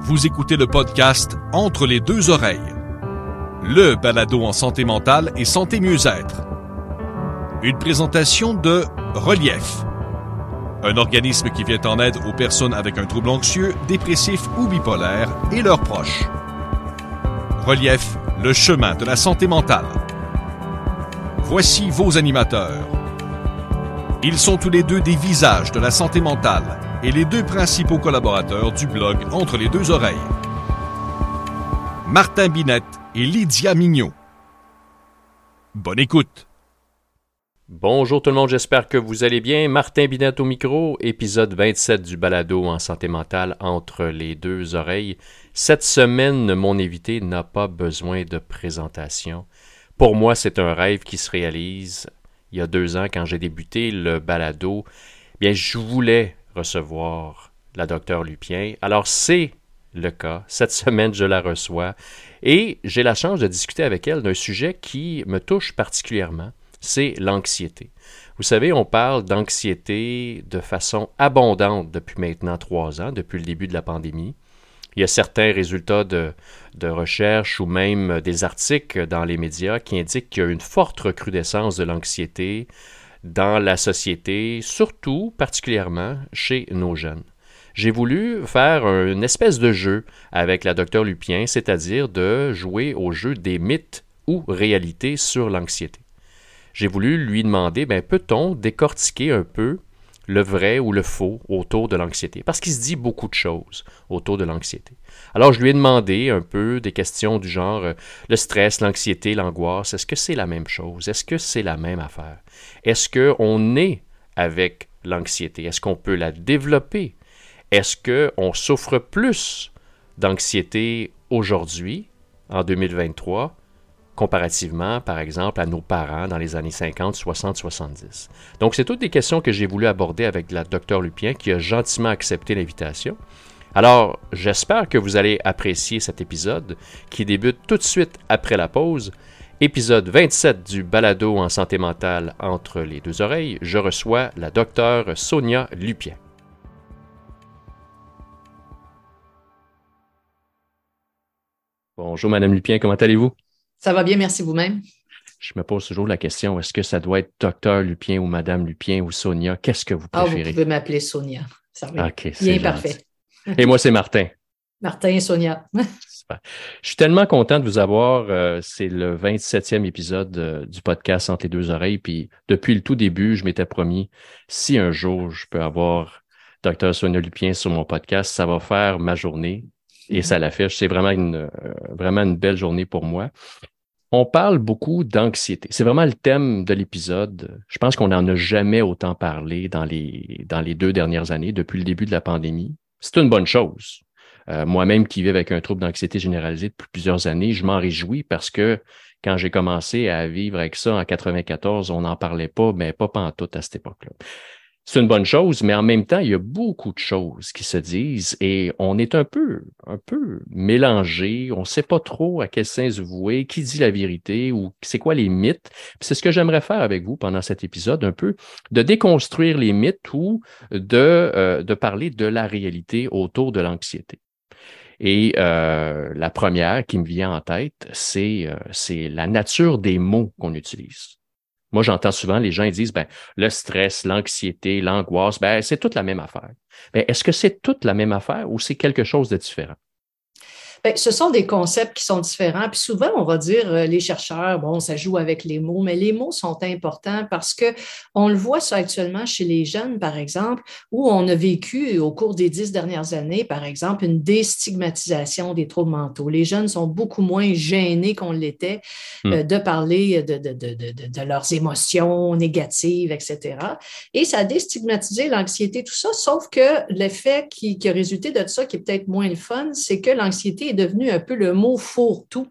Vous écoutez le podcast Entre les deux oreilles, le balado en santé mentale et santé mieux-être. Une présentation de Relief, un organisme qui vient en aide aux personnes avec un trouble anxieux, dépressif ou bipolaire et leurs proches. Relief, le chemin de la santé mentale. Voici vos animateurs. Ils sont tous les deux des visages de la santé mentale et les deux principaux collaborateurs du blog Entre les deux oreilles. Martin Binette et Lydia Mignot. Bonne écoute. Bonjour tout le monde, j'espère que vous allez bien. Martin Binette au micro, épisode 27 du balado en santé mentale entre les deux oreilles. Cette semaine, mon invité n'a pas besoin de présentation. Pour moi, c'est un rêve qui se réalise. Il y a deux ans, quand j'ai débuté le balado, bien, je voulais recevoir la docteure Lupien. Alors, c'est le cas. Cette semaine, je la reçois et j'ai la chance de discuter avec elle d'un sujet qui me touche particulièrement, c'est l'anxiété. Vous savez, on parle d'anxiété de façon abondante depuis maintenant trois ans, depuis le début de la pandémie. Il y a certains résultats de, de recherche ou même des articles dans les médias qui indiquent qu'il y a une forte recrudescence de l'anxiété, dans la société, surtout particulièrement chez nos jeunes. J'ai voulu faire une espèce de jeu avec la docteure Lupien, c'est-à-dire de jouer au jeu des mythes ou réalités sur l'anxiété. J'ai voulu lui demander, ben, peut-on décortiquer un peu le vrai ou le faux autour de l'anxiété? Parce qu'il se dit beaucoup de choses autour de l'anxiété. Alors, je lui ai demandé un peu des questions du genre euh, le stress, l'anxiété, l'angoisse, est-ce que c'est la même chose? Est-ce que c'est la même affaire? Est-ce qu'on est avec l'anxiété? Est-ce qu'on peut la développer? Est-ce qu'on souffre plus d'anxiété aujourd'hui, en 2023, comparativement, par exemple, à nos parents dans les années 50, 60, 70. Donc, c'est toutes des questions que j'ai voulu aborder avec la docteure Lupien, qui a gentiment accepté l'invitation. Alors, j'espère que vous allez apprécier cet épisode qui débute tout de suite après la pause. Épisode 27 du balado en santé mentale entre les deux oreilles, je reçois la docteure Sonia Lupien. Bonjour Madame Lupien, comment allez-vous? Ça va bien, merci vous-même. Je me pose toujours la question, est-ce que ça doit être docteur Lupien ou Madame Lupien ou Sonia? Qu'est-ce que vous préférez? Ah, vous pouvez m'appeler Sonia. Ça va bien parfait. Et moi, c'est Martin. Martin et Sonia. Je suis tellement content de vous avoir. Euh, c'est le 27e épisode euh, du podcast Entre les deux oreilles. Puis depuis le tout début, je m'étais promis, si un jour je peux avoir Dr. Sonia Lupien sur mon podcast, ça va faire ma journée. Et ça l'a fait. C'est vraiment une, euh, vraiment une belle journée pour moi. On parle beaucoup d'anxiété. C'est vraiment le thème de l'épisode. Je pense qu'on n'en a jamais autant parlé dans les, dans les deux dernières années, depuis le début de la pandémie. C'est une bonne chose. Euh, moi-même qui vis avec un trouble d'anxiété généralisée depuis plusieurs années, je m'en réjouis parce que quand j'ai commencé à vivre avec ça en 94, on n'en parlait pas, mais pas pantoute à cette époque-là c'est une bonne chose, mais en même temps, il y a beaucoup de choses qui se disent et on est un peu, un peu mélangé. On ne sait pas trop à quel sens vouer, qui dit la vérité ou c'est quoi les mythes. C'est ce que j'aimerais faire avec vous pendant cet épisode, un peu de déconstruire les mythes ou de, euh, de parler de la réalité autour de l'anxiété. Et euh, la première qui me vient en tête, c'est euh, c'est la nature des mots qu'on utilise. Moi, j'entends souvent les gens ils disent ben, le stress, l'anxiété, l'angoisse, ben, c'est toute la même affaire. Mais est-ce que c'est toute la même affaire ou c'est quelque chose de différent? Bien, ce sont des concepts qui sont différents. Puis souvent, on va dire, euh, les chercheurs, bon, ça joue avec les mots, mais les mots sont importants parce que on le voit ça actuellement chez les jeunes, par exemple, où on a vécu au cours des dix dernières années, par exemple, une déstigmatisation des troubles mentaux. Les jeunes sont beaucoup moins gênés qu'on l'était hmm. euh, de parler de, de, de, de, leurs émotions négatives, etc. Et ça a déstigmatisé l'anxiété, tout ça, sauf que l'effet qui, qui a résulté de ça, qui est peut-être moins le fun, c'est que l'anxiété est devenu un peu le mot fourre-tout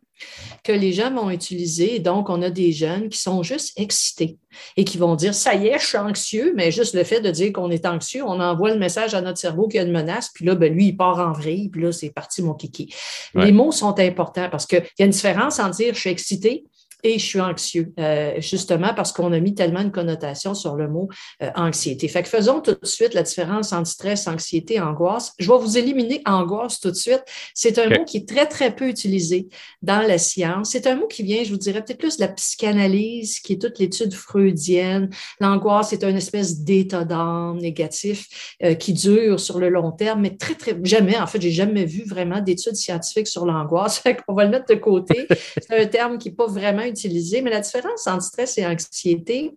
que les gens vont utiliser. Donc, on a des jeunes qui sont juste excités et qui vont dire Ça y est, je suis anxieux, mais juste le fait de dire qu'on est anxieux, on envoie le message à notre cerveau qu'il y a une menace, puis là, ben, lui, il part en vrille, puis là, c'est parti mon kiki. Les mots sont importants parce qu'il y a une différence entre dire je suis excité et je suis anxieux, euh, justement parce qu'on a mis tellement de connotation sur le mot euh, anxiété. Fait que faisons tout de suite la différence entre stress, anxiété, angoisse. Je vais vous éliminer angoisse tout de suite. C'est un mot qui est très, très peu utilisé dans la science. C'est un mot qui vient, je vous dirais, peut-être plus de la psychanalyse, qui est toute l'étude freudienne. L'angoisse est une espèce d'état d'âme négatif euh, qui dure sur le long terme, mais très, très, jamais, en fait, j'ai jamais vu vraiment d'études scientifiques sur l'angoisse. Fait qu'on va le mettre de côté. C'est un terme qui n'est pas vraiment utilisé, mais la différence entre stress et anxiété,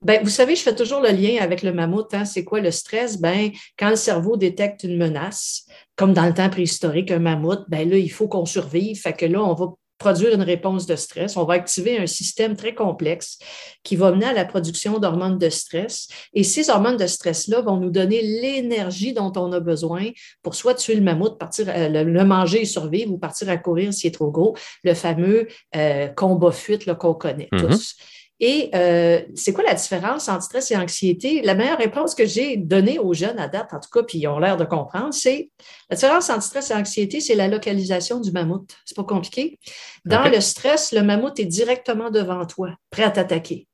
ben, vous savez, je fais toujours le lien avec le mammouth. Hein. C'est quoi le stress? Ben, quand le cerveau détecte une menace, comme dans le temps préhistorique, un mammouth, ben là, il faut qu'on survive. Fait que là, on va produire une réponse de stress. On va activer un système très complexe qui va mener à la production d'hormones de stress. Et ces hormones de stress-là vont nous donner l'énergie dont on a besoin pour soit tuer le mammouth, partir, euh, le, manger et survivre, ou partir à courir s'il est trop gros, le fameux euh, combat-fuite qu'on connaît mm-hmm. tous. Et euh, c'est quoi la différence entre stress et anxiété? La meilleure réponse que j'ai donnée aux jeunes à date, en tout cas, puis ils ont l'air de comprendre, c'est la différence entre stress et anxiété, c'est la localisation du mammouth. C'est pas compliqué. Dans le stress, le mammouth est directement devant toi, prêt à t'attaquer.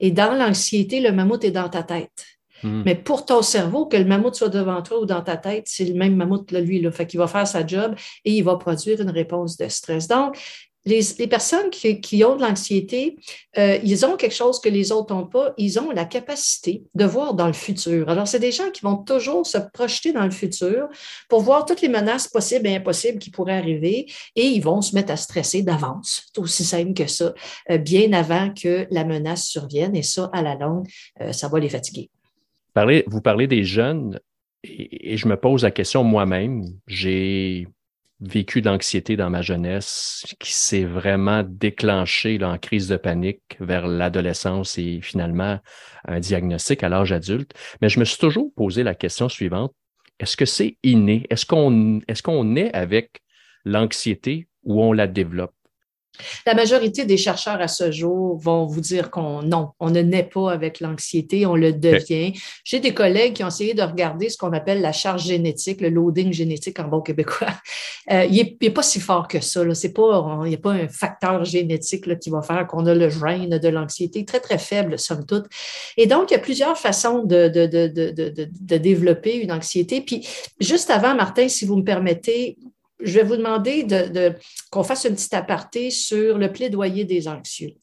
Et dans l'anxiété, le mammouth est dans ta tête. Hmm. Mais pour ton cerveau, que le mammouth soit devant toi ou dans ta tête, c'est le même mammouth, là, lui. Là. Fait qu'il va faire sa job et il va produire une réponse de stress. Donc, les, personnes qui, ont de l'anxiété, euh, ils ont quelque chose que les autres n'ont pas. Ils ont la capacité de voir dans le futur. Alors, c'est des gens qui vont toujours se projeter dans le futur pour voir toutes les menaces possibles et impossibles qui pourraient arriver et ils vont se mettre à stresser d'avance. C'est aussi simple que ça, euh, bien avant que la menace survienne. Et ça, à la longue, euh, ça va les fatiguer. vous parlez des jeunes et je me pose la question moi-même. J'ai vécu d'anxiété dans ma jeunesse qui s'est vraiment déclenché en crise de panique vers l'adolescence et finalement un diagnostic à l'âge adulte. Mais je me suis toujours posé la question suivante. Est-ce que c'est inné? Est-ce qu'on est, qu'on est avec l'anxiété ou on la développe? La majorité des chercheurs à ce jour vont vous dire qu'on non, on ne naît pas avec l'anxiété, on le devient. J'ai des collègues qui ont essayé de regarder ce qu'on appelle la charge génétique, le loading génétique en bon québécois. Euh, il n'est pas si fort que ça. C'est pas, il n'y a pas un facteur génétique là, qui va faire qu'on a le gène de l'anxiété, très, très faible, somme toute. Et donc, il y a plusieurs façons de, de, de, de développer une anxiété. Puis, juste avant, Martin, si vous me permettez, je vais vous demander de, qu'on fasse une petite aparté sur le plaidoyer des anxieux.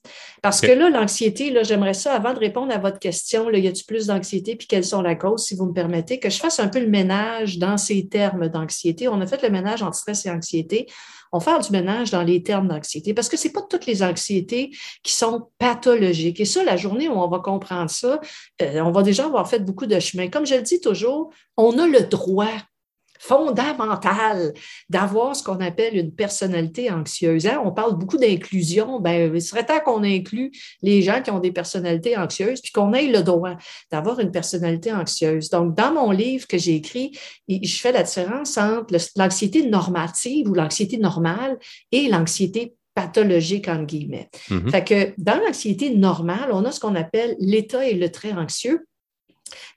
Parce que là, l'anxiété, là, j'aimerais ça, avant de répondre à votre question, là, y a-t-il plus d'anxiété, puis quelles sont la cause, si vous me permettez, que je fasse un peu le ménage dans ces termes d'anxiété. On a fait le ménage entre stress et anxiété. On fait du ménage dans les termes d'anxiété parce que c'est pas toutes les anxiétés qui sont pathologiques. Et ça, la journée où on va comprendre ça, euh, on va déjà avoir fait beaucoup de chemin. Comme je le dis toujours, on a le droit fondamental d'avoir ce qu'on appelle une personnalité anxieuse. Hein? On parle beaucoup d'inclusion. Ben, il serait temps qu'on inclue les gens qui ont des personnalités anxieuses, puis qu'on ait le droit d'avoir une personnalité anxieuse. Donc, dans mon livre que j'ai écrit, je fais la différence entre l'anxiété normative ou l'anxiété normale et l'anxiété pathologique, entre guillemets. Mm-hmm. Fait que dans l'anxiété normale, on a ce qu'on appelle l'état et le trait anxieux.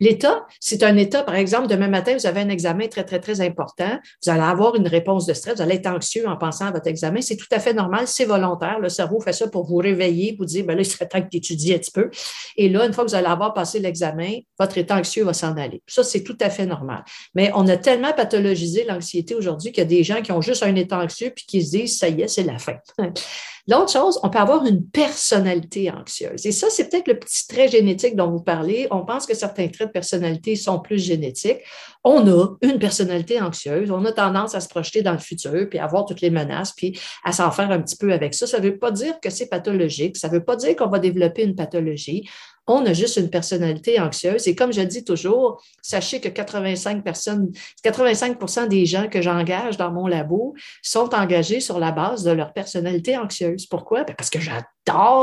L'état, c'est un état, par exemple, demain matin, vous avez un examen très, très, très important. Vous allez avoir une réponse de stress, vous allez être anxieux en pensant à votre examen. C'est tout à fait normal, c'est volontaire. Le cerveau fait ça pour vous réveiller, vous dire, ben là, il serait temps que tu étudies un petit peu. Et là, une fois que vous allez avoir passé l'examen, votre état anxieux va s'en aller. Ça, c'est tout à fait normal. Mais on a tellement pathologisé l'anxiété aujourd'hui qu'il y a des gens qui ont juste un état anxieux puis qui se disent, ça y est, c'est la fin. L'autre chose, on peut avoir une personnalité anxieuse. Et ça, c'est peut-être le petit trait génétique dont vous parlez. On pense que certains traits de personnalité sont plus génétiques. On a une personnalité anxieuse. On a tendance à se projeter dans le futur, puis à voir toutes les menaces, puis à s'en faire un petit peu avec ça. Ça ne veut pas dire que c'est pathologique. Ça ne veut pas dire qu'on va développer une pathologie on a juste une personnalité anxieuse. Et comme je dis toujours, sachez que 85 personnes, 85% des gens que j'engage dans mon labo sont engagés sur la base de leur personnalité anxieuse. Pourquoi? Ben, parce que j'adore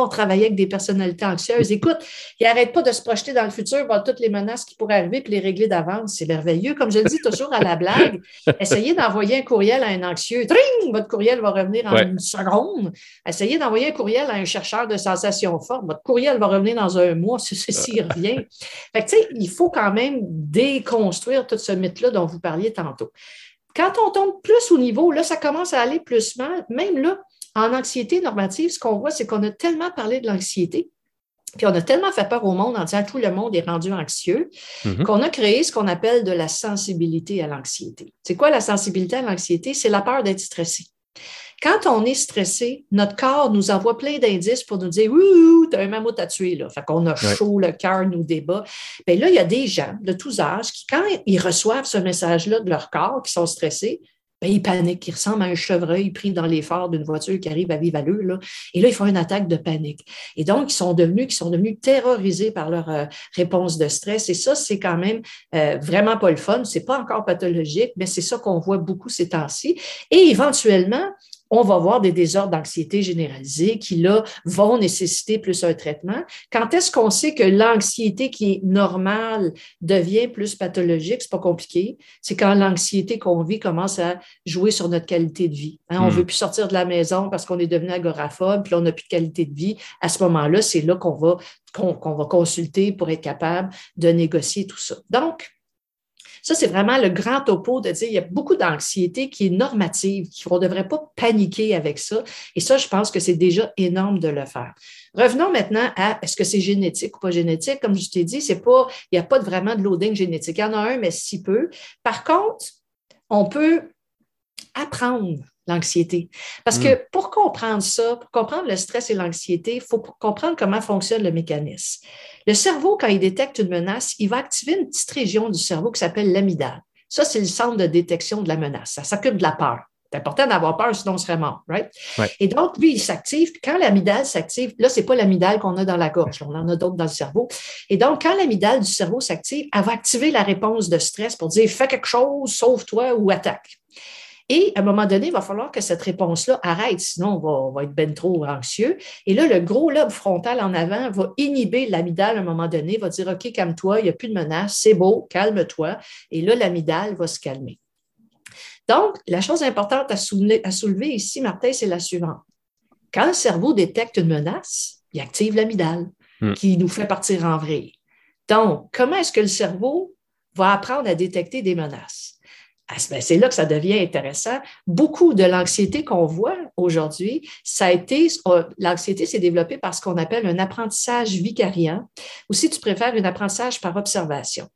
travailler avec des personnalités anxieuses. Écoute, ils n'arrêtent pas de se projeter dans le futur, voir toutes les menaces qui pourraient arriver, puis les régler d'avance. C'est merveilleux. Comme je le dis toujours à la blague, essayez d'envoyer un courriel à un anxieux. Tring! Votre courriel va revenir en une seconde. Essayez d'envoyer un courriel à un chercheur de sensations fortes. Votre courriel va revenir dans un mois ceci revient. Fait il faut quand même déconstruire tout ce mythe-là dont vous parliez tantôt. Quand on tombe plus au niveau, là, ça commence à aller plus mal. Même là, en anxiété normative, ce qu'on voit, c'est qu'on a tellement parlé de l'anxiété puis on a tellement fait peur au monde en disant tout le monde est rendu anxieux mm-hmm. qu'on a créé ce qu'on appelle de la sensibilité à l'anxiété. C'est quoi la sensibilité à l'anxiété? C'est la peur d'être stressé. Quand on est stressé, notre corps nous envoie plein d'indices pour nous dire Ouh, t'as un mammouth à tuer. Là. Fait qu'on a chaud, le cœur nous débat. Bien là, il y a des gens de tous âges qui, quand ils reçoivent ce message-là de leur corps, qui sont stressés, ben, ils paniquent, ils ressemblent à un chevreuil pris dans phares d'une voiture qui arrive à vive allure. Là. Et là, ils font une attaque de panique. Et donc, ils sont devenus, ils sont devenus terrorisés par leur euh, réponse de stress. Et ça, c'est quand même euh, vraiment pas le fun. C'est pas encore pathologique, mais c'est ça qu'on voit beaucoup ces temps-ci. Et éventuellement, on va voir des désordres d'anxiété généralisés qui, là, vont nécessiter plus un traitement. Quand est-ce qu'on sait que l'anxiété qui est normale devient plus pathologique? C'est pas compliqué. C'est quand l'anxiété qu'on vit commence à jouer sur notre qualité de vie. Hein, on ne hmm. veut plus sortir de la maison parce qu'on est devenu agoraphobe, puis on n'a plus de qualité de vie. À ce moment-là, c'est là qu'on va, qu'on va consulter pour être capable de négocier tout ça. Donc, ça, c'est vraiment le grand topo de dire il y a beaucoup d'anxiété qui est normative, qu'on ne devrait pas paniquer avec ça. Et ça, je pense que c'est déjà énorme de le faire. Revenons maintenant à est-ce que c'est génétique ou pas génétique? Comme je t'ai dit, c'est pas, il n'y a pas vraiment de loading génétique. Il y en a un, mais si peu. Par contre, on peut apprendre l'anxiété. Parce que hmm. pour comprendre ça, pour comprendre le stress et l'anxiété, il faut comprendre comment fonctionne le mécanisme. Le cerveau, quand il détecte une menace, il va activer une petite région du cerveau qui s'appelle l'amygdale. Ça, c'est le centre de détection de la menace. Ça s'occupe de la peur. C'est important d'avoir peur, sinon on serait mort, right? Et donc, lui, il s'active. Quand l'amygdale s'active, là, c'est pas l'amygdale qu'on a dans la gorge, on en a d'autres dans le cerveau. Et donc, quand l'amygdale du cerveau s'active, elle va activer la réponse de stress pour dire fais quelque chose, sauve-toi ou attaque. Et à un moment donné, il va falloir que cette réponse-là arrête, sinon on va, être ben trop anxieux. Et là, le gros lobe frontal en avant va inhiber l'amygdale à un moment donné, va dire OK, calme-toi, il n'y a plus de menace, c'est beau, calme-toi. Et là, l'amygdale va se calmer. Donc, la chose importante à soulever, à soulever ici, Martin, c'est la suivante. Quand le cerveau détecte une menace, il active l'amygdale hmm. qui nous fait partir en vrille. Donc, comment est-ce que le cerveau va apprendre à détecter des menaces? Ah, ben, c'est là que ça devient intéressant. Beaucoup de l'anxiété qu'on voit aujourd'hui, ça a été, l'anxiété s'est développée par ce qu'on appelle un apprentissage vicariant, ou si tu préfères, un apprentissage par observation.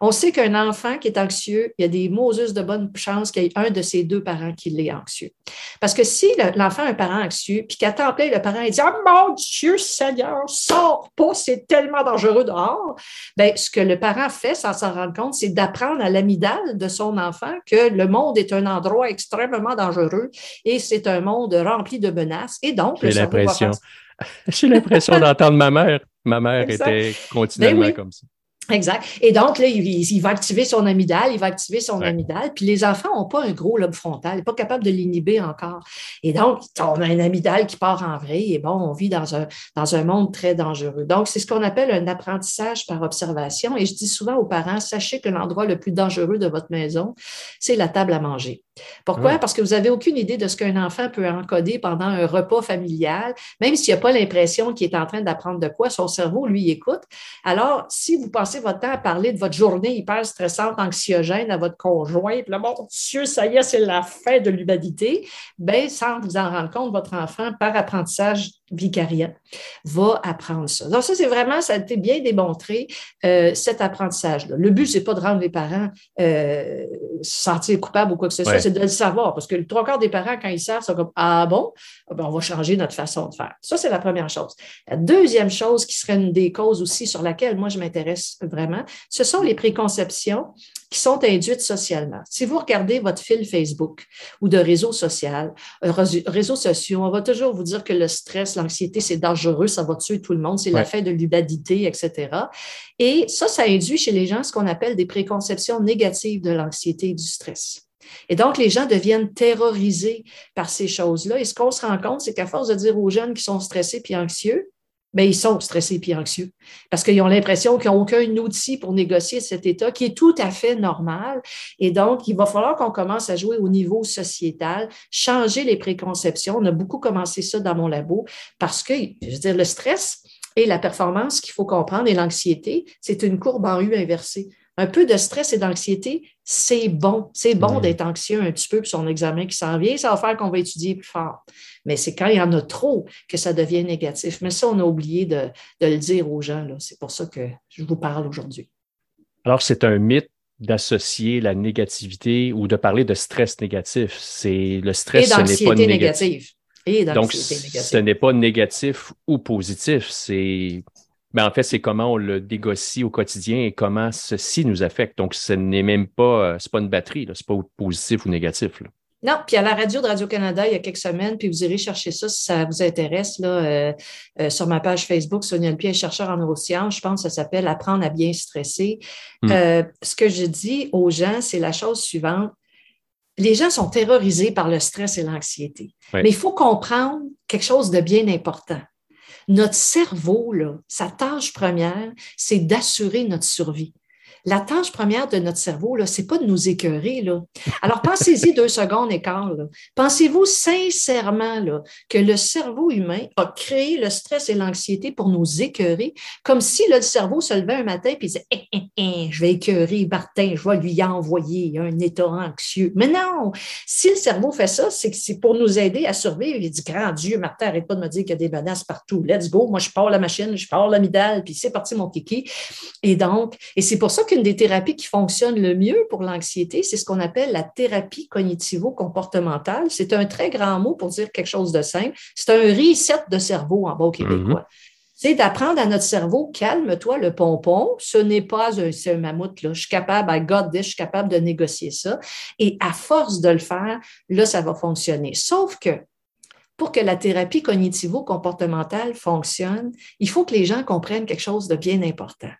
On sait qu'un enfant qui est anxieux, il y a des Moses de bonne chance qu'il y ait un de ses deux parents qui l'est anxieux. Parce que si l'enfant a un parent anxieux, puis qu'à temps plein, le parent dit Ah mon Dieu Seigneur, sors pas, c'est tellement dangereux dehors, bien, ce que le parent fait sans s'en rendre compte, c'est d'apprendre à l'amidale de son enfant que le monde est un endroit extrêmement dangereux et c'est un monde rempli de menaces. Et donc, j'ai l'impression, j'ai l'impression d'entendre ma mère. Ma mère était continuellement ben comme ça. Exact. Et donc, là, il, va activer son amygdale, il va activer son amygdale. Puis les enfants n'ont pas un gros lobe frontal, pas capables de l'inhiber encore. Et donc, on a un amygdale qui part en vrai. Et bon, on vit dans un, dans un monde très dangereux. Donc, c'est ce qu'on appelle un apprentissage par observation. Et je dis souvent aux parents, sachez que l'endroit le plus dangereux de votre maison, c'est la table à manger. Pourquoi? Parce que vous n'avez aucune idée de ce qu'un enfant peut encoder pendant un repas familial, même s'il n'a pas l'impression qu'il est en train d'apprendre de quoi, son cerveau, lui, écoute. Alors, si vous pensez votre temps à parler de votre journée hyper stressante, anxiogène à votre conjoint, puis là, mon Dieu, ça y est, c'est la fin de l'humanité, bien, sans vous en rendre compte, votre enfant, par apprentissage vicariat, va apprendre ça. Donc, ça, c'est vraiment, ça a été bien démontré, euh, cet apprentissage-là. Le but, c'est pas de rendre les parents euh, sentir coupables ou quoi que ce soit, c'est de le savoir, parce que le trois quarts des parents, quand ils savent, sont comme Ah bon, ah ben, on va changer notre façon de faire. Ça, c'est la première chose. La deuxième chose qui serait une des causes aussi sur laquelle moi, je m'intéresse vraiment, ce sont les préconceptions qui sont induites socialement. Si vous regardez votre fil Facebook ou de réseaux sociaux, euh, réseaux sociaux, on va toujours vous dire que le stress, l'anxiété, c'est dangereux, ça va tuer tout le monde, c'est la fin de l'humanité, etc. Et ça, ça induit chez les gens ce qu'on appelle des préconceptions négatives de l'anxiété et du stress. Et donc, les gens deviennent terrorisés par ces choses-là. Et ce qu'on se rend compte, c'est qu'à force de dire aux jeunes qui sont stressés puis anxieux, mais ben, ils sont stressés et anxieux parce qu'ils ont l'impression qu'ils n'ont aucun outil pour négocier cet état qui est tout à fait normal. Et donc, il va falloir qu'on commence à jouer au niveau sociétal, changer les préconceptions. On a beaucoup commencé ça dans mon labo parce que, je veux dire, le stress et la performance qu'il faut comprendre et l'anxiété, c'est une courbe en U inversée. Un peu de stress et d'anxiété, c'est bon. C'est bon d'être anxieux un petit peu pour son examen qui s'en vient. Ça va faire qu'on va étudier plus fort. Mais c'est quand il y en a trop que ça devient négatif. Mais ça, on a oublié de, de le dire aux gens. C'est pour ça que je vous parle aujourd'hui. Alors, c'est un mythe d'associer la négativité ou de parler de stress négatif. C'est le Et stress, ce n'est pas d'anxiété négatif. négative. Et Donc, d'anxiété ce négative. n'est pas négatif ou positif. C'est, ben, en fait, c'est comment on le négocie au quotidien et comment ceci nous affecte. Donc, ce n'est même pas, euh, c'est pas une batterie. C'est pas positif ou négatif, là. Non, puis à la radio de Radio-Canada, il y a quelques semaines, puis vous irez chercher ça si ça vous intéresse, là, euh, euh, sur ma page Facebook, Sonia Lepied, chercheur en neurosciences, je pense que ça s'appelle Apprendre à bien stresser. Mm. Euh, ce que je dis aux gens, c'est la chose suivante. Les gens sont terrorisés par le stress et l'anxiété. Oui. Mais il faut comprendre quelque chose de bien important. Notre cerveau, là, sa tâche première, c'est d'assurer notre survie. La tâche première de notre cerveau, là, c'est pas de nous écœurer, là. Alors, pensez-y deux secondes et quart. Pensez-vous sincèrement, là, que le cerveau humain a créé le stress et l'anxiété pour nous écœurer, comme si, le cerveau se levait un matin et disait, Eh, eh, eh, je vais écœurer Martin, je vais lui envoyer un état anxieux. Mais non! Si le cerveau fait ça, c'est que c'est pour nous aider à survivre. Il dit, grand Dieu, Martin, arrête pas de me dire qu'il y a des menaces partout. Let's go. Moi, je pars la machine, je pars l'amidale, puis c'est parti mon kiki. Et donc, et c'est pour ça qu'une des thérapies qui fonctionne le mieux pour l'anxiété, c'est ce qu'on appelle la thérapie cognitivo-comportementale. C'est un très grand mot pour dire quelque chose de simple. C'est un reset de cerveau en bas québécois. C'est d'apprendre à notre cerveau, calme-toi le pompon, ce n'est pas un, un mammouth, là. je suis capable, I got this, je suis capable de négocier ça. Et à force de le faire, là, ça va fonctionner. Sauf que pour que la thérapie cognitivo-comportementale fonctionne, il faut que les gens comprennent quelque chose de bien important.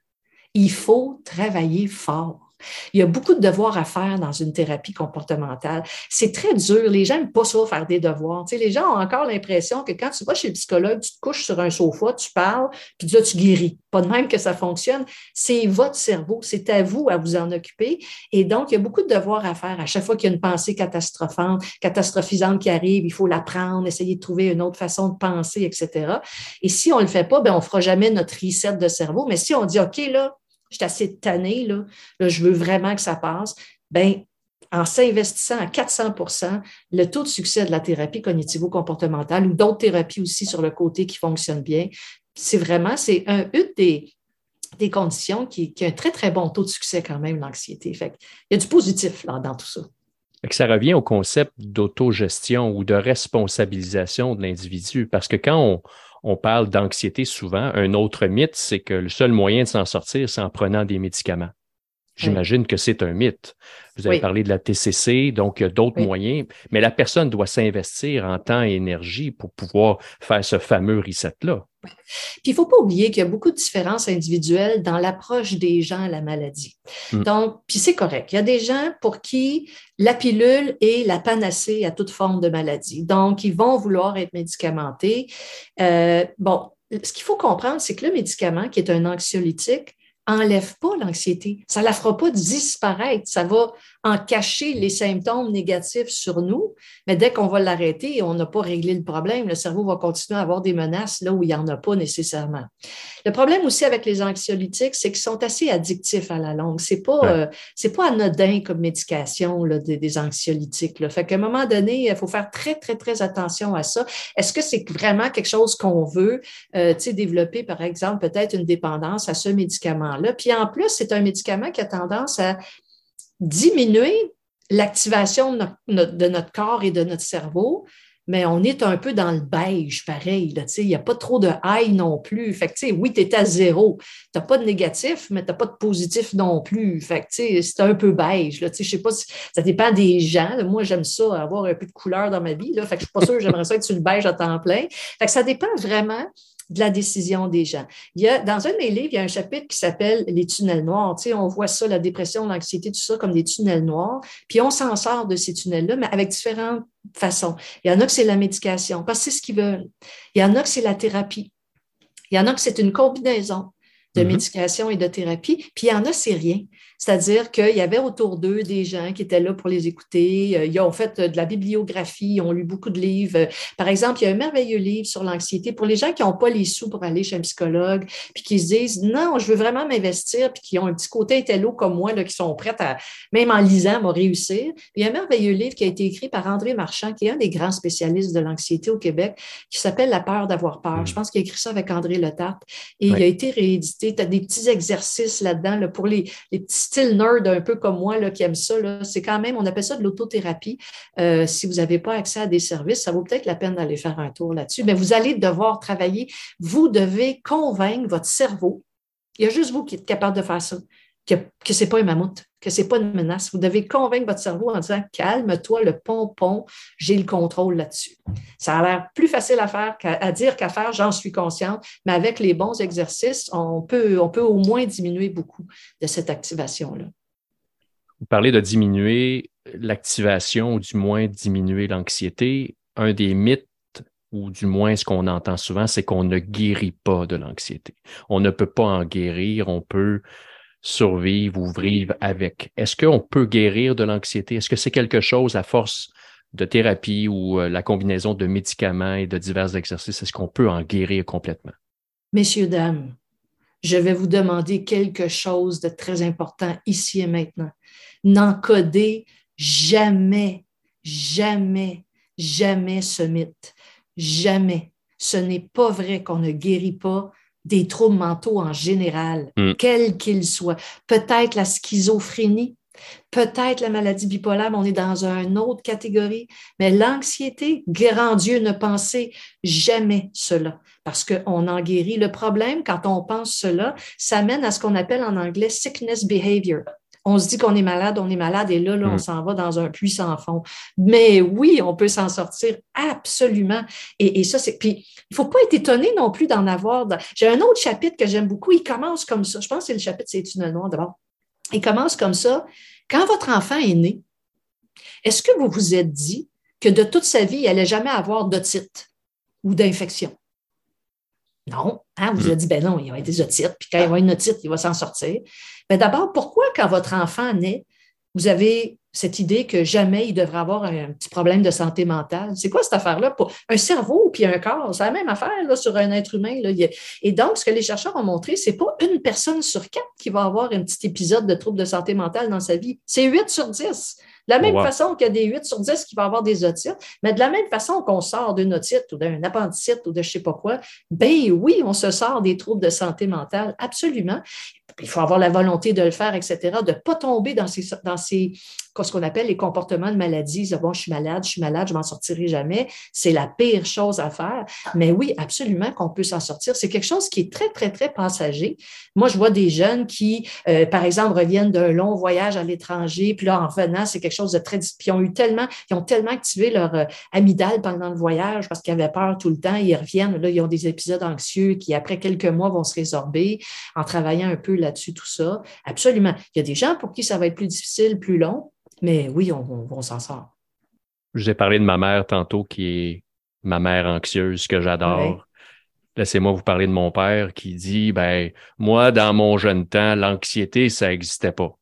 Il faut travailler fort. Il y a beaucoup de devoirs à faire dans une thérapie comportementale. C'est très dur. Les gens n'aiment pas ça, faire des devoirs. Les gens ont encore l'impression que quand tu vas chez le psychologue, tu te couches sur un sofa, tu parles, puis là, tu guéris. Pas de même que ça fonctionne. C'est votre cerveau. C'est à vous à vous en occuper. Et donc, il y a beaucoup de devoirs à faire. À chaque fois qu'il y a une pensée catastrophante, catastrophisante qui arrive, il faut la prendre, essayer de trouver une autre façon de penser, etc. Et si on ne le fait pas, ben, on ne fera jamais notre reset de cerveau. Mais si on dit, OK, là, je suis assez tannée, là, je veux vraiment que ça passe, ben, en s'investissant à 400% le taux de succès de la thérapie cognitivo-comportementale ou d'autres thérapies aussi sur le côté qui fonctionnent bien, c'est vraiment, c'est un, une des, des conditions qui, a un très, très bon taux de succès quand même, l'anxiété. Fait il y a du positif là, dans tout ça. Ça revient au concept d'autogestion ou de responsabilisation de l'individu, parce que quand on, on parle d'anxiété souvent, un autre mythe, c'est que le seul moyen de s'en sortir, c'est en prenant des médicaments. J'imagine que c'est un mythe. Vous avez Oui. parlé de la TCC, donc il y a d'autres Oui. moyens, mais la personne doit s'investir en temps et énergie pour pouvoir faire ce fameux reset-là. Puis il ne faut pas oublier qu'il y a beaucoup de différences individuelles dans l'approche des gens à la maladie. Mm. Donc, puis c'est correct. Il y a des gens pour qui la pilule est la panacée à toute forme de maladie. Donc, ils vont vouloir être médicamentés. Euh, bon, ce qu'il faut comprendre, c'est que le médicament, qui est un anxiolytique, enlève pas l'anxiété. Ça la fera pas disparaître. Ça va en cacher les symptômes négatifs sur nous. Mais dès qu'on va l'arrêter, on n'a pas réglé le problème. Le cerveau va continuer à avoir des menaces là où il n'y en a pas nécessairement. Le problème aussi avec les anxiolytiques, c'est qu'ils sont assez addictifs à la longue. C'est pas, Ouais. euh, c'est pas anodin comme médication là, des, des anxiolytiques. Là. Fait qu'à un moment donné, il faut faire très, très, très attention à ça. Est-ce que c'est vraiment quelque chose qu'on veut, euh, tu sais, développer, par exemple, peut-être une dépendance à ce médicament-là? Puis en plus, c'est un médicament qui a tendance à diminuer l'activation de notre, corps et de notre cerveau, mais on est un peu dans le beige, pareil. Il n'y a pas trop de high non plus. Fait que, oui, tu es à zéro. Tu n'as pas de négatif, mais tu n'as pas de positif non plus. C'est un peu beige. Je sais pas si ça dépend des gens. Moi, j'aime ça, avoir un peu de couleur dans ma vie. Je suis pas sûre que j'aimerais ça être sur le beige à temps plein. Fait que ça dépend vraiment de la décision des gens. Il y a, dans un de mes livres, il y a un chapitre qui s'appelle Les tunnels noirs. Tu sais, on voit ça, la dépression, l'anxiété, tout ça, comme des tunnels noirs. Puis on s'en sort de ces tunnels-là, mais avec différentes façons. Il y en a que c'est la médication, parce que c'est ce qu'ils veulent. Il y en a que c'est la thérapie. Il y en a que c'est une combinaison de Mhm. médication et de thérapie. Puis il y en a, c'est rien. C'est-à-dire qu'il y avait autour d'eux des gens qui étaient là pour les écouter. Euh, ils ont fait de la bibliographie, ils ont lu beaucoup de livres. Par exemple, il y a un merveilleux livre sur l'anxiété pour les gens qui n'ont pas les sous pour aller chez un psychologue, puis qui se disent non, je veux vraiment m'investir, puis qui ont un petit côté intello comme moi, là, qui sont prêts à, même en lisant, à réussir. Puis il y a un merveilleux livre qui a été écrit par André Marchand, qui est un des grands spécialistes de l'anxiété au Québec, qui s'appelle La peur d'avoir peur. Je mm. pense qu'il a écrit ça avec André Letarte. Et il a été réédité. Tu as des petits exercices là-dedans là, pour les, les petits styles nerds un peu comme moi là, qui aiment ça. C'est quand même, on appelle ça de l'autothérapie. Euh, si vous n'avez pas accès à des services, ça vaut peut-être la peine d'aller faire un tour là-dessus. Mais vous allez devoir travailler. Vous devez convaincre votre cerveau. Il y a juste vous qui êtes capable de faire ça que, ce n'est pas un mammouth, que ce n'est pas une menace. Vous devez convaincre votre cerveau en disant calme-toi, le pompon, j'ai le contrôle là-dessus. Ça a l'air plus facile à faire qu'à dire qu'à faire, j'en suis consciente, mais avec les bons exercices, on peut, on peut au moins diminuer beaucoup de cette activation-là. Vous parlez de diminuer l'activation ou du moins diminuer l'anxiété. Un des mythes ou du moins ce qu'on entend souvent, c'est qu'on ne guérit pas de l'anxiété. On ne peut pas en guérir, on peut survivre ou vivre avec. Est-ce qu'on peut guérir de l'anxiété? Est-ce que c'est quelque chose à force de thérapie ou euh, la combinaison de médicaments et de divers exercices? Est-ce qu'on peut en guérir complètement? Messieurs, dames, je vais vous demander quelque chose de très important ici et maintenant. N'encodez jamais, jamais, jamais ce mythe. Jamais. Ce n'est pas vrai qu'on ne guérit pas des troubles mentaux en général, mm. quels qu'ils soient. Peut-être la schizophrénie, peut-être la maladie bipolaire, mais on est dans une autre catégorie. Mais l'anxiété, grand Dieu, ne pensez jamais cela parce qu'on en guérit. Le problème, quand on pense cela, ça mène à ce qu'on appelle en anglais sickness behavior on se dit qu'on est malade, on est malade, et là, là on mm. s'en va dans un puits sans fond. Mais oui, on peut s'en sortir absolument. Et, ça, c'est. Puis, il ne faut pas être étonné non plus d'en avoir. J'ai un autre chapitre que j'aime beaucoup. Il commence comme ça. Je pense que c'est le chapitre C'est une noire d'abord. Il commence comme ça. Quand votre enfant est né, est-ce que vous vous êtes dit que de toute sa vie, il n'allait jamais avoir d'otite ou d'infection? Non. Hein, vous mm. avez dit, ben non, il va avoir des otites, puis quand il va avoir une otite, il va s'en sortir. Mais d'abord, pourquoi quand votre enfant naît, vous avez cette idée que jamais il devrait avoir un petit problème de santé mentale? C'est quoi cette affaire-là? Pour un cerveau puis un corps, c'est la même affaire là, sur un être humain. Là. Et donc, ce que les chercheurs ont montré, c'est pas une personne sur quatre qui va avoir un petit épisode de trouble de santé mentale dans sa vie. C'est 8 sur 10. De la même façon qu'il y a des 8 sur 10 qui vont avoir des otites, mais de la même façon qu'on sort d'une otite ou d'un appendicite ou de je sais pas quoi, ben oui, on se sort des troubles de santé mentale, absolument. Il faut avoir la volonté de le faire, etc., de ne pas tomber dans ces, dans ces ce qu'on appelle les comportements de maladie. Bon, je suis malade, je suis malade, je m'en sortirai jamais. C'est la pire chose à faire. Mais oui, absolument qu'on peut s'en sortir. C'est quelque chose qui est très, très, très passager. Moi, je vois des jeunes qui, euh, par exemple, reviennent d'un long voyage à l'étranger, puis là, en revenant, c'est quelque chose de très... Puis ils ont eu tellement, ils ont tellement activé leur euh, amygdale pendant le voyage parce qu'ils avaient peur tout le temps. Ils reviennent, là, ils ont des épisodes anxieux qui, après quelques mois, vont se résorber en travaillant un peu là-dessus, tout ça. Absolument. Il y a des gens pour qui ça va être plus difficile, plus long. Mais oui, on, s'en sort. Je vous ai parlé de ma mère tantôt, qui est ma mère anxieuse, que j'adore. Laissez-moi vous parler de mon père qui dit, ben, moi, dans mon jeune temps, l'anxiété, ça n'existait pas.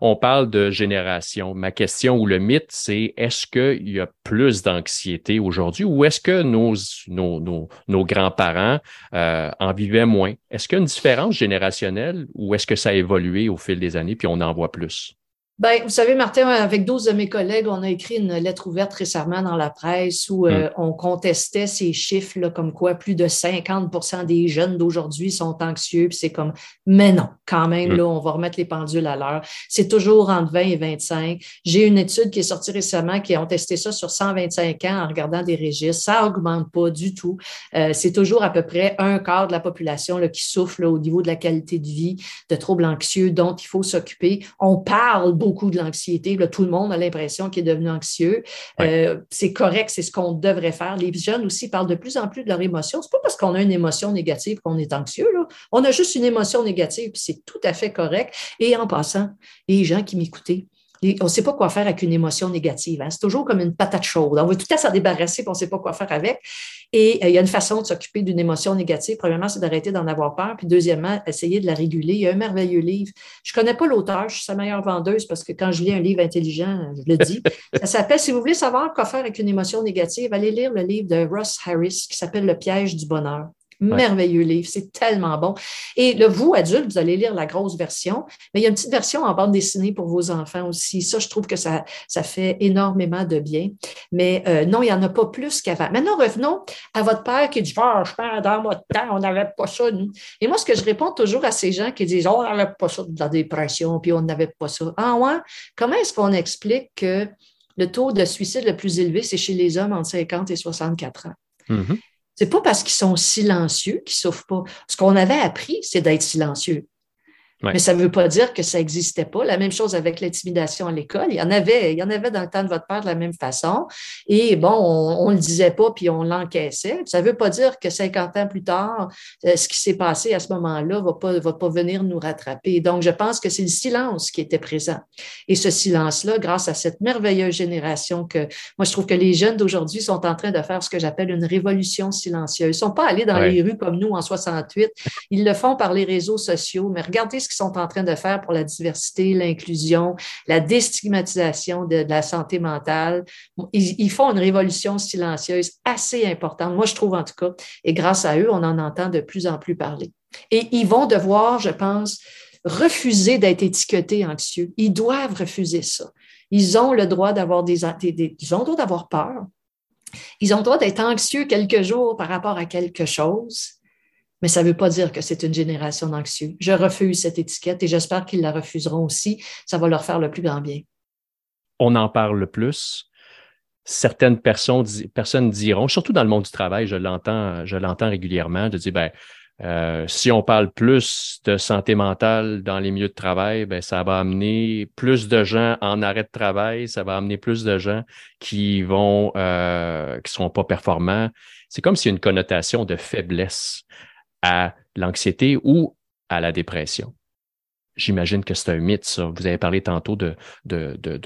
On parle de génération. Ma question ou le mythe, c'est est-ce qu'il y a plus d'anxiété aujourd'hui ou est-ce que nos, nos, nos, grands-parents euh, en vivaient moins? Est-ce qu'il y a une différence générationnelle ou est-ce que ça a évolué au fil des années puis on en voit plus? Ben, vous savez, Martin, avec 12 de mes collègues, on a écrit une lettre ouverte récemment dans la presse où euh, hmm. on contestait ces chiffres, là, comme quoi plus de 50% des jeunes d'aujourd'hui sont anxieux. Puis c'est comme, mais non, quand même, hmm. là, on va remettre les pendules à l'heure. C'est toujours entre 20 et 25. J'ai une étude qui est sortie récemment qui ont testé ça sur 125 ans en regardant des registres. Ça augmente pas du tout. Euh, c'est toujours à peu près un quart de la population là, qui souffre au niveau de la qualité de vie, de troubles anxieux dont il faut s'occuper. On parle beaucoup de l'anxiété. Tout le monde a l'impression qu'il est devenu anxieux. Euh, c'est correct, c'est ce qu'on devrait faire. Les jeunes aussi parlent de plus en plus de leur émotion. C'est pas parce qu'on a une émotion négative qu'on est anxieux. Là. On a juste une émotion négative, puis c'est tout à fait correct. Et en passant, les gens qui m'écoutaient, on ne sait pas quoi faire avec une émotion négative. Hein. C'est toujours comme une patate chaude. On veut tout à s'en débarrasser, puis on ne sait pas quoi faire avec. Et euh, il y a une façon de s'occuper d'une émotion négative. Premièrement, c'est d'arrêter d'en avoir peur. Puis deuxièmement, essayer de la réguler. Il y a un merveilleux livre. Je ne connais pas l'auteur, je suis sa meilleure vendeuse parce que quand je lis un livre intelligent, je le dis. Ça s'appelle, si vous voulez savoir quoi faire avec une émotion négative, allez lire le livre de Ross Harris qui s'appelle Le piège du bonheur. Merveilleux livre, c'est tellement bon. Et le vous, adulte, vous allez lire la grosse version, mais il y a une petite version en bande dessinée pour vos enfants aussi. Ça, je trouve que ça, ça fait énormément de bien. Mais euh, non, il n'y en a pas plus qu'avant. Maintenant, revenons à votre père qui dit Franchement, dans votre temps, on n'avait pas ça, nous. Et moi, ce que je réponds toujours à ces gens qui disent oh, On n'avait pas ça de la dépression, puis on n'avait pas ça. Ah ouais? Comment est-ce qu'on explique que le taux de suicide le plus élevé, c'est chez les hommes entre 50 et 64 ans? Mm-hmm. C'est pas parce qu'ils sont silencieux qu'ils souffrent pas. Ce qu'on avait appris, c'est d'être silencieux. Mais ça ne veut pas dire que ça n'existait pas. La même chose avec l'intimidation à l'école. Il y en avait, il y en avait dans le temps de votre père de la même façon. Et bon, on ne le disait pas puis on l'encaissait. Ça ne veut pas dire que 50 ans plus tard, euh, ce qui s'est passé à ce moment-là va pas, va pas venir nous rattraper. Donc, je pense que c'est le silence qui était présent. Et ce silence-là, grâce à cette merveilleuse génération que moi, je trouve que les jeunes d'aujourd'hui sont en train de faire ce que j'appelle une révolution silencieuse. Ils ne sont pas allés dans les rues comme nous en 68. Ils le font par les réseaux sociaux. Mais regardez qu'ils sont en train de faire pour la diversité, l'inclusion, la déstigmatisation de, la santé mentale? Ils, font une révolution silencieuse assez importante, moi je trouve en tout cas, et grâce à eux, on en entend de plus en plus parler. Et ils vont devoir, je pense, refuser d'être étiquetés anxieux. Ils doivent refuser ça. Ils ont le droit d'avoir des, des, ils ont le droit d'avoir peur. Ils ont le droit d'être anxieux quelques jours par rapport à quelque chose mais ça ne veut pas dire que c'est une génération d'anxieux. Je refuse cette étiquette et j'espère qu'ils la refuseront aussi. Ça va leur faire le plus grand bien. On en parle plus. Certaines personnes, diront, surtout dans le monde du travail, je l'entends, je l'entends régulièrement, de dire, ben, euh, si on parle plus de santé mentale dans les milieux de travail, ben, ça va amener plus de gens en arrêt de travail, ça va amener plus de gens qui vont, euh, qui sont pas performants. C'est comme s'il y a une connotation de faiblesse à l'anxiété ou à la dépression. J'imagine que c'est un mythe, ça. Vous avez parlé tantôt de, de, de,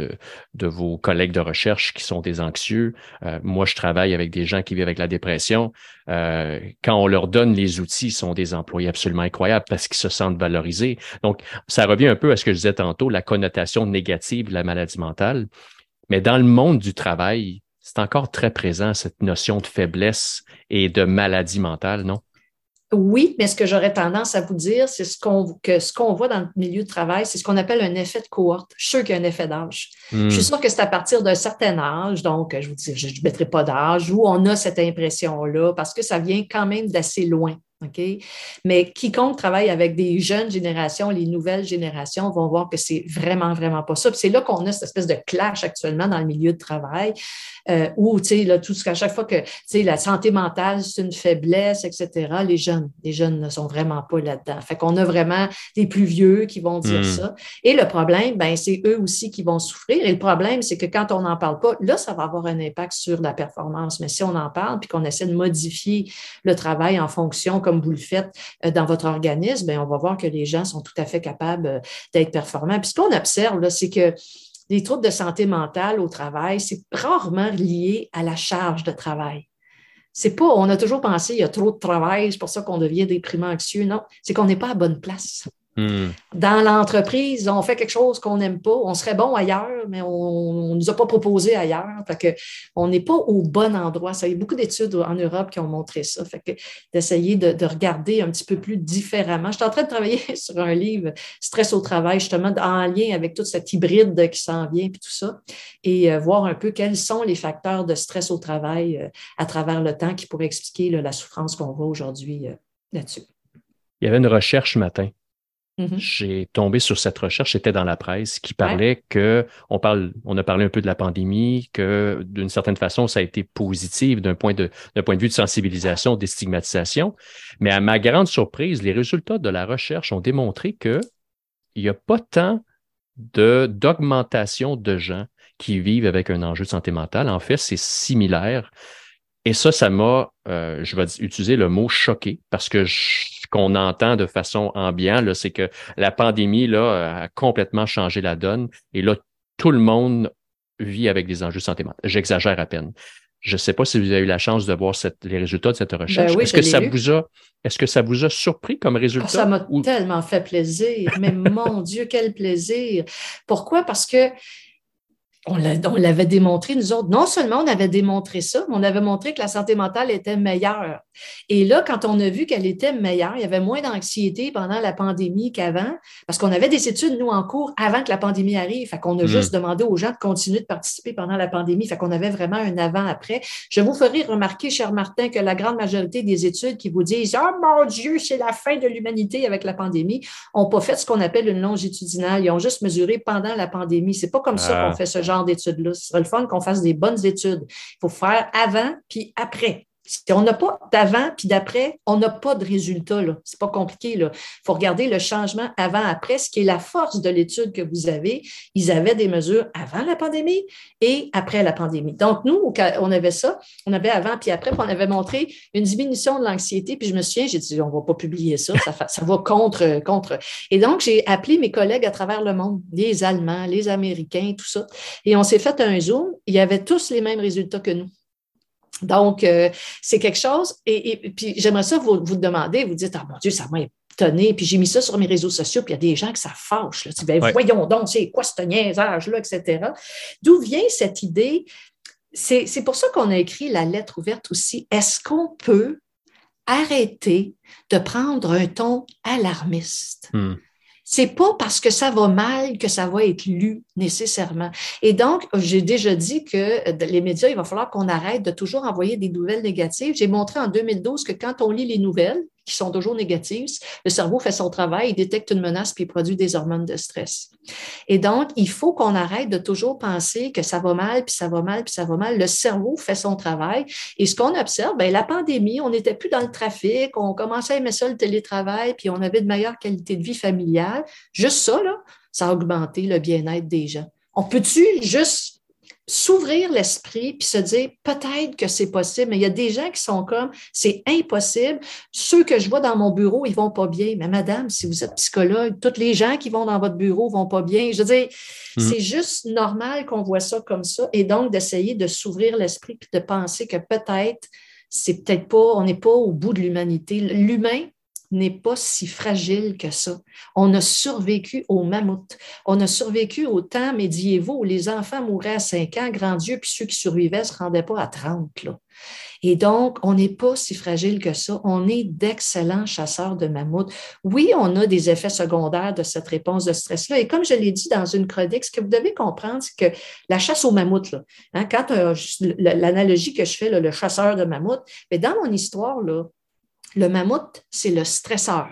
de, vos collègues de recherche qui sont des anxieux. Euh, moi, je travaille avec des gens qui vivent avec la dépression. Euh, quand on leur donne les outils, ils sont des employés absolument incroyables parce qu'ils se sentent valorisés. Donc, ça revient un peu à ce que je disais tantôt, la connotation négative de la maladie mentale. Mais dans le monde du travail, c'est encore très présent, cette notion de faiblesse et de maladie mentale, non? Oui, mais ce que j'aurais tendance à vous dire, c'est ce qu'on que ce qu'on voit dans le milieu de travail, c'est ce qu'on appelle un effet de cohorte. Je suis sûr qu'il y a un effet d'âge. Je suis hmm. sûr que c'est à partir d'un certain âge, donc je vous dis, je ne mettrai pas d'âge, où on a cette impression-là, parce que ça vient quand même d'assez loin. OK? Mais quiconque travaille avec des jeunes générations, les nouvelles générations vont voir que c'est vraiment, vraiment pas ça. c'est là qu'on a cette espèce de clash actuellement dans le milieu de travail, euh, où, tu sais, là, tout ce qu'à chaque fois que, tu sais, la santé mentale, c'est une faiblesse, etc., les jeunes, les jeunes ne sont vraiment pas là-dedans. Fait qu'on a vraiment des plus vieux qui vont dire hmm. ça. Et le problème, ben, c'est eux aussi qui vont souffrir. Et le problème, c'est que quand on n'en parle pas, là, ça va avoir un impact sur la performance. Mais si on en parle, puis qu'on essaie de modifier le travail en fonction, comme vous le faites euh, dans votre organisme, bien, on va voir que les gens sont tout à fait capables euh, d'être performants. Puis ce qu'on observe, c'est que les troubles de santé mentale au travail, c'est rarement lié à la charge de travail. C'est pas, on a toujours pensé, il y a trop de travail, c'est pour ça qu'on devient déprimant anxieux. Non, c'est qu'on n'est pas à bonne place. Hmm. Dans l'entreprise, on fait quelque chose qu'on n'aime pas. On serait bon ailleurs, mais on ne nous a pas proposé ailleurs. Fait que on n'est pas au bon endroit. Ça, il y a beaucoup d'études en Europe qui ont montré ça. Fait que d'essayer de, regarder un petit peu plus différemment. Je suis en train de travailler sur un livre Stress au travail, justement, en lien avec toute cette hybride qui s'en vient et tout ça. Et euh, voir un peu quels sont les facteurs de stress au travail euh, à travers le temps qui pourraient expliquer la souffrance qu'on voit aujourd'hui euh, là-dessus. Il y avait une recherche ce matin Mm-hmm. J'ai tombé sur cette recherche, c'était dans la presse, qui parlait que on parle, on a parlé un peu de la pandémie, que d'une certaine façon, ça a été positif d'un point de, d'un point de vue de sensibilisation, de stigmatisation. Mais à ma grande surprise, les résultats de la recherche ont démontré que il n'y a pas tant de, d'augmentation de gens qui vivent avec un enjeu de santé mentale. En fait, c'est similaire. Et ça, ça m'a, euh, je vais utiliser le mot choqué parce que ce qu'on entend de façon ambiante, c'est que la pandémie là, a complètement changé la donne. Et là, tout le monde vit avec des enjeux de santé mentale. J'exagère à peine. Je ne sais pas si vous avez eu la chance de voir les résultats de cette recherche. Ben est-ce que ça vous a, est-ce que ça vous a surpris comme résultat? ça m'a tellement fait plaisir. Mais mon Dieu, quel plaisir! Pourquoi? Parce que on l'avait démontré, nous autres. Non seulement on avait démontré ça, mais on avait montré que la santé mentale était meilleure. Et là, quand on a vu qu'elle était meilleure, il y avait moins d'anxiété pendant la pandémie qu'avant, parce qu'on avait des études, nous, en cours avant que la pandémie arrive. Fait qu'on a mm. juste demandé aux gens de continuer de participer pendant la pandémie. Fait qu'on avait vraiment un avant-après. Je vous ferai remarquer, cher Martin, que la grande majorité des études qui vous disent Oh mon Dieu, c'est la fin de l'humanité avec la pandémie, n'ont pas fait ce qu'on appelle une longitudinale. Ils ont juste mesuré pendant la pandémie. C'est pas comme ça qu'on ah. fait ce genre d'études-là. Ce serait le fun qu'on fasse des bonnes études. Il faut faire avant puis après. On n'a pas d'avant puis d'après, on n'a pas de résultat. Ce n'est pas compliqué. Il faut regarder le changement avant-après, ce qui est la force de l'étude que vous avez. Ils avaient des mesures avant la pandémie et après la pandémie. Donc, nous, on avait ça. On avait avant puis après, puis on avait montré une diminution de l'anxiété. Puis je me souviens, j'ai dit, on ne va pas publier ça. Ça, va contre, contre. Et donc, j'ai appelé mes collègues à travers le monde, les Allemands, les Américains, tout ça. Et on s'est fait un Zoom. Il y avait tous les mêmes résultats que nous. Donc, euh, c'est quelque chose. Et, puis, j'aimerais ça vous, vous demander, vous dites, ah mon Dieu, ça m'a étonné. Puis, j'ai mis ça sur mes réseaux sociaux, puis il y a des gens que ça fâche. Là. Ben, Voyons donc, c'est quoi ce niaisage-là, etc. D'où vient cette idée? C'est pour ça qu'on a écrit la lettre ouverte aussi. Est-ce qu'on peut arrêter de prendre un ton alarmiste? Hmm c'est pas parce que ça va mal que ça va être lu nécessairement. Et donc, j'ai déjà dit que euh, les médias, il va falloir qu'on arrête de toujours envoyer des nouvelles négatives. J'ai montré en 2012 que quand on lit les nouvelles, qui sont toujours négatives, le cerveau fait son travail, il détecte une menace puis produit des hormones de stress. Et donc, il faut qu'on arrête de toujours penser que ça va mal, puis ça va mal, puis ça va mal. Le cerveau fait son travail. Et ce qu'on observe, bien, la pandémie, on n'était plus dans le trafic, on commençait à aimer ça, le télétravail, puis on avait de meilleures qualités de vie familiale. Juste ça, là, ça a augmenté le bien-être des gens. On peut-tu juste s'ouvrir l'esprit puis se dire peut-être que c'est possible, mais il y a des gens qui sont comme c'est impossible. Ceux que je vois dans mon bureau, ils vont pas bien. Mais madame, si vous êtes psychologue, tous les gens qui vont dans votre bureau vont pas bien. Je veux dire, mm. c'est juste normal qu'on voit ça comme ça et donc d'essayer de s'ouvrir l'esprit puis de penser que peut-être c'est peut-être pas, on n'est pas au bout de l'humanité. L'humain, n'est pas si fragile que ça. On a survécu au mammouth. On a survécu aux temps médiévaux où les enfants mouraient à 5 ans, grand Dieu, puis ceux qui survivaient ne se rendaient pas à 30. Là. Et donc, on n'est pas si fragile que ça. On est d'excellents chasseurs de mammouths. Oui, on a des effets secondaires de cette réponse de stress-là. Et comme je l'ai dit dans une chronique, ce que vous devez comprendre, c'est que la chasse aux mammouths, là, hein, quand euh, l'analogie que je fais, le chasseur de mammouths, mais dans mon histoire, là, le mammouth, c'est le stresseur.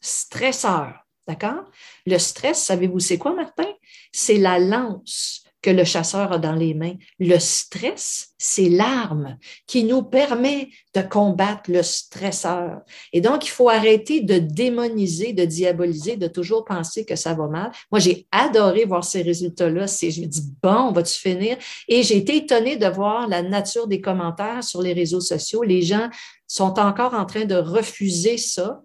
Stresseur, d'accord? Le stress, savez-vous c'est quoi, Martin? C'est la lance que le chasseur a dans les mains. Le stress, c'est l'arme qui nous permet de combattre le stresseur. Et donc, il faut arrêter de démoniser, de diaboliser, de toujours penser que ça va mal. Moi, j'ai adoré voir ces résultats-là. Je me dis, bon, on va-tu finir? Et j'ai été étonnée de voir la nature des commentaires sur les réseaux sociaux. Les gens sont encore en train de refuser ça.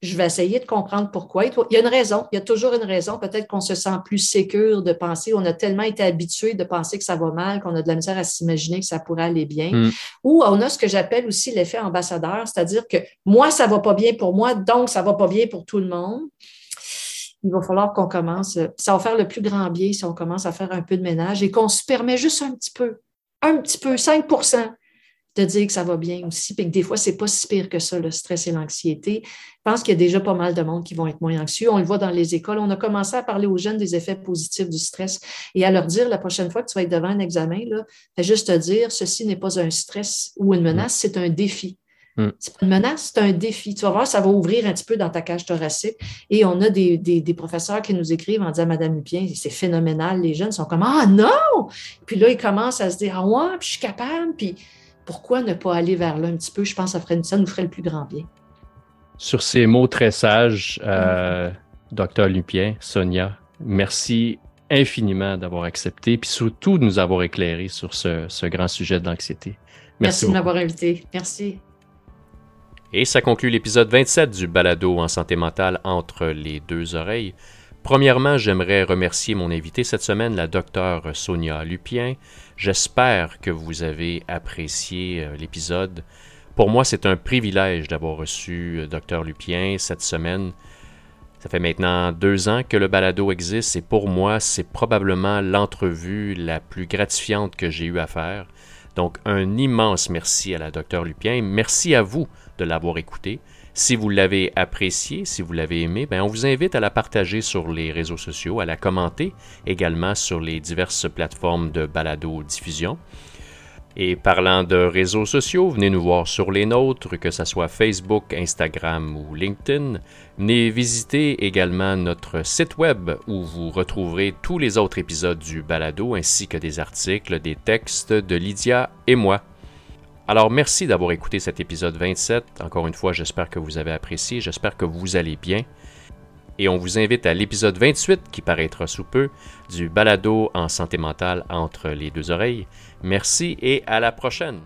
Je vais essayer de comprendre pourquoi. Il y a une raison, il y a toujours une raison. Peut-être qu'on se sent plus sécure de penser, on a tellement été habitué de penser que ça va mal, qu'on a de la misère à s'imaginer que ça pourrait aller bien. Mm. Ou on a ce que j'appelle aussi l'effet ambassadeur, c'est-à-dire que moi, ça va pas bien pour moi, donc ça va pas bien pour tout le monde. Il va falloir qu'on commence, ça va faire le plus grand bien si on commence à faire un peu de ménage et qu'on se permet juste un petit peu, un petit peu, 5 de dire que ça va bien aussi, puis que des fois, c'est pas si pire que ça, le stress et l'anxiété. Je pense qu'il y a déjà pas mal de monde qui vont être moins anxieux. On le voit dans les écoles. On a commencé à parler aux jeunes des effets positifs du stress et à leur dire la prochaine fois que tu vas être devant un examen, là, fais juste te dire ceci n'est pas un stress ou une menace, c'est un défi. Mm. C'est pas une menace, c'est un défi. Tu vas voir, ça va ouvrir un petit peu dans ta cage thoracique. Et on a des, des, professeurs qui nous écrivent en disant Madame Lupien, c'est phénoménal. Les jeunes sont comme Ah non! Puis là, ils commencent à se dire Ah ouais, puis je suis capable. Puis pourquoi ne pas aller vers là un petit peu? Je pense que ça, ferait, ça nous ferait le plus grand bien. Sur ces mots très sages, euh, docteur Lupien, Sonia, merci infiniment d'avoir accepté, puis surtout de nous avoir éclairé sur ce, grand sujet de l'anxiété. Merci, merci de m'avoir invité. Merci. Et ça conclut l'épisode 27 du Balado en santé mentale entre les deux oreilles. Premièrement, j'aimerais remercier mon invité cette semaine, la docteure Sonia Lupien. J'espère que vous avez apprécié euh, l'épisode. Pour moi, c'est un privilège d'avoir reçu euh, Dr Lupien cette semaine. Ça fait maintenant deux ans que le balado existe et pour moi, c'est probablement l'entrevue la plus gratifiante que j'ai eu à faire. Donc, un immense merci à la Dr Lupien. Merci à vous de l'avoir écouté. Si vous l'avez apprécié, si vous l'avez aimé, ben on vous invite à la partager sur les réseaux sociaux, à la commenter également sur les diverses plateformes de balado-diffusion. Et parlant de réseaux sociaux, venez nous voir sur les nôtres, que ce soit Facebook, Instagram ou LinkedIn. Venez visiter également notre site web où vous retrouverez tous les autres épisodes du balado ainsi que des articles, des textes de Lydia et moi. Alors merci d'avoir écouté cet épisode 27. Encore une fois, j'espère que vous avez apprécié, j'espère que vous allez bien. Et on vous invite à l'épisode 28 qui paraîtra sous peu du balado en santé mentale entre les deux oreilles. Merci et à la prochaine.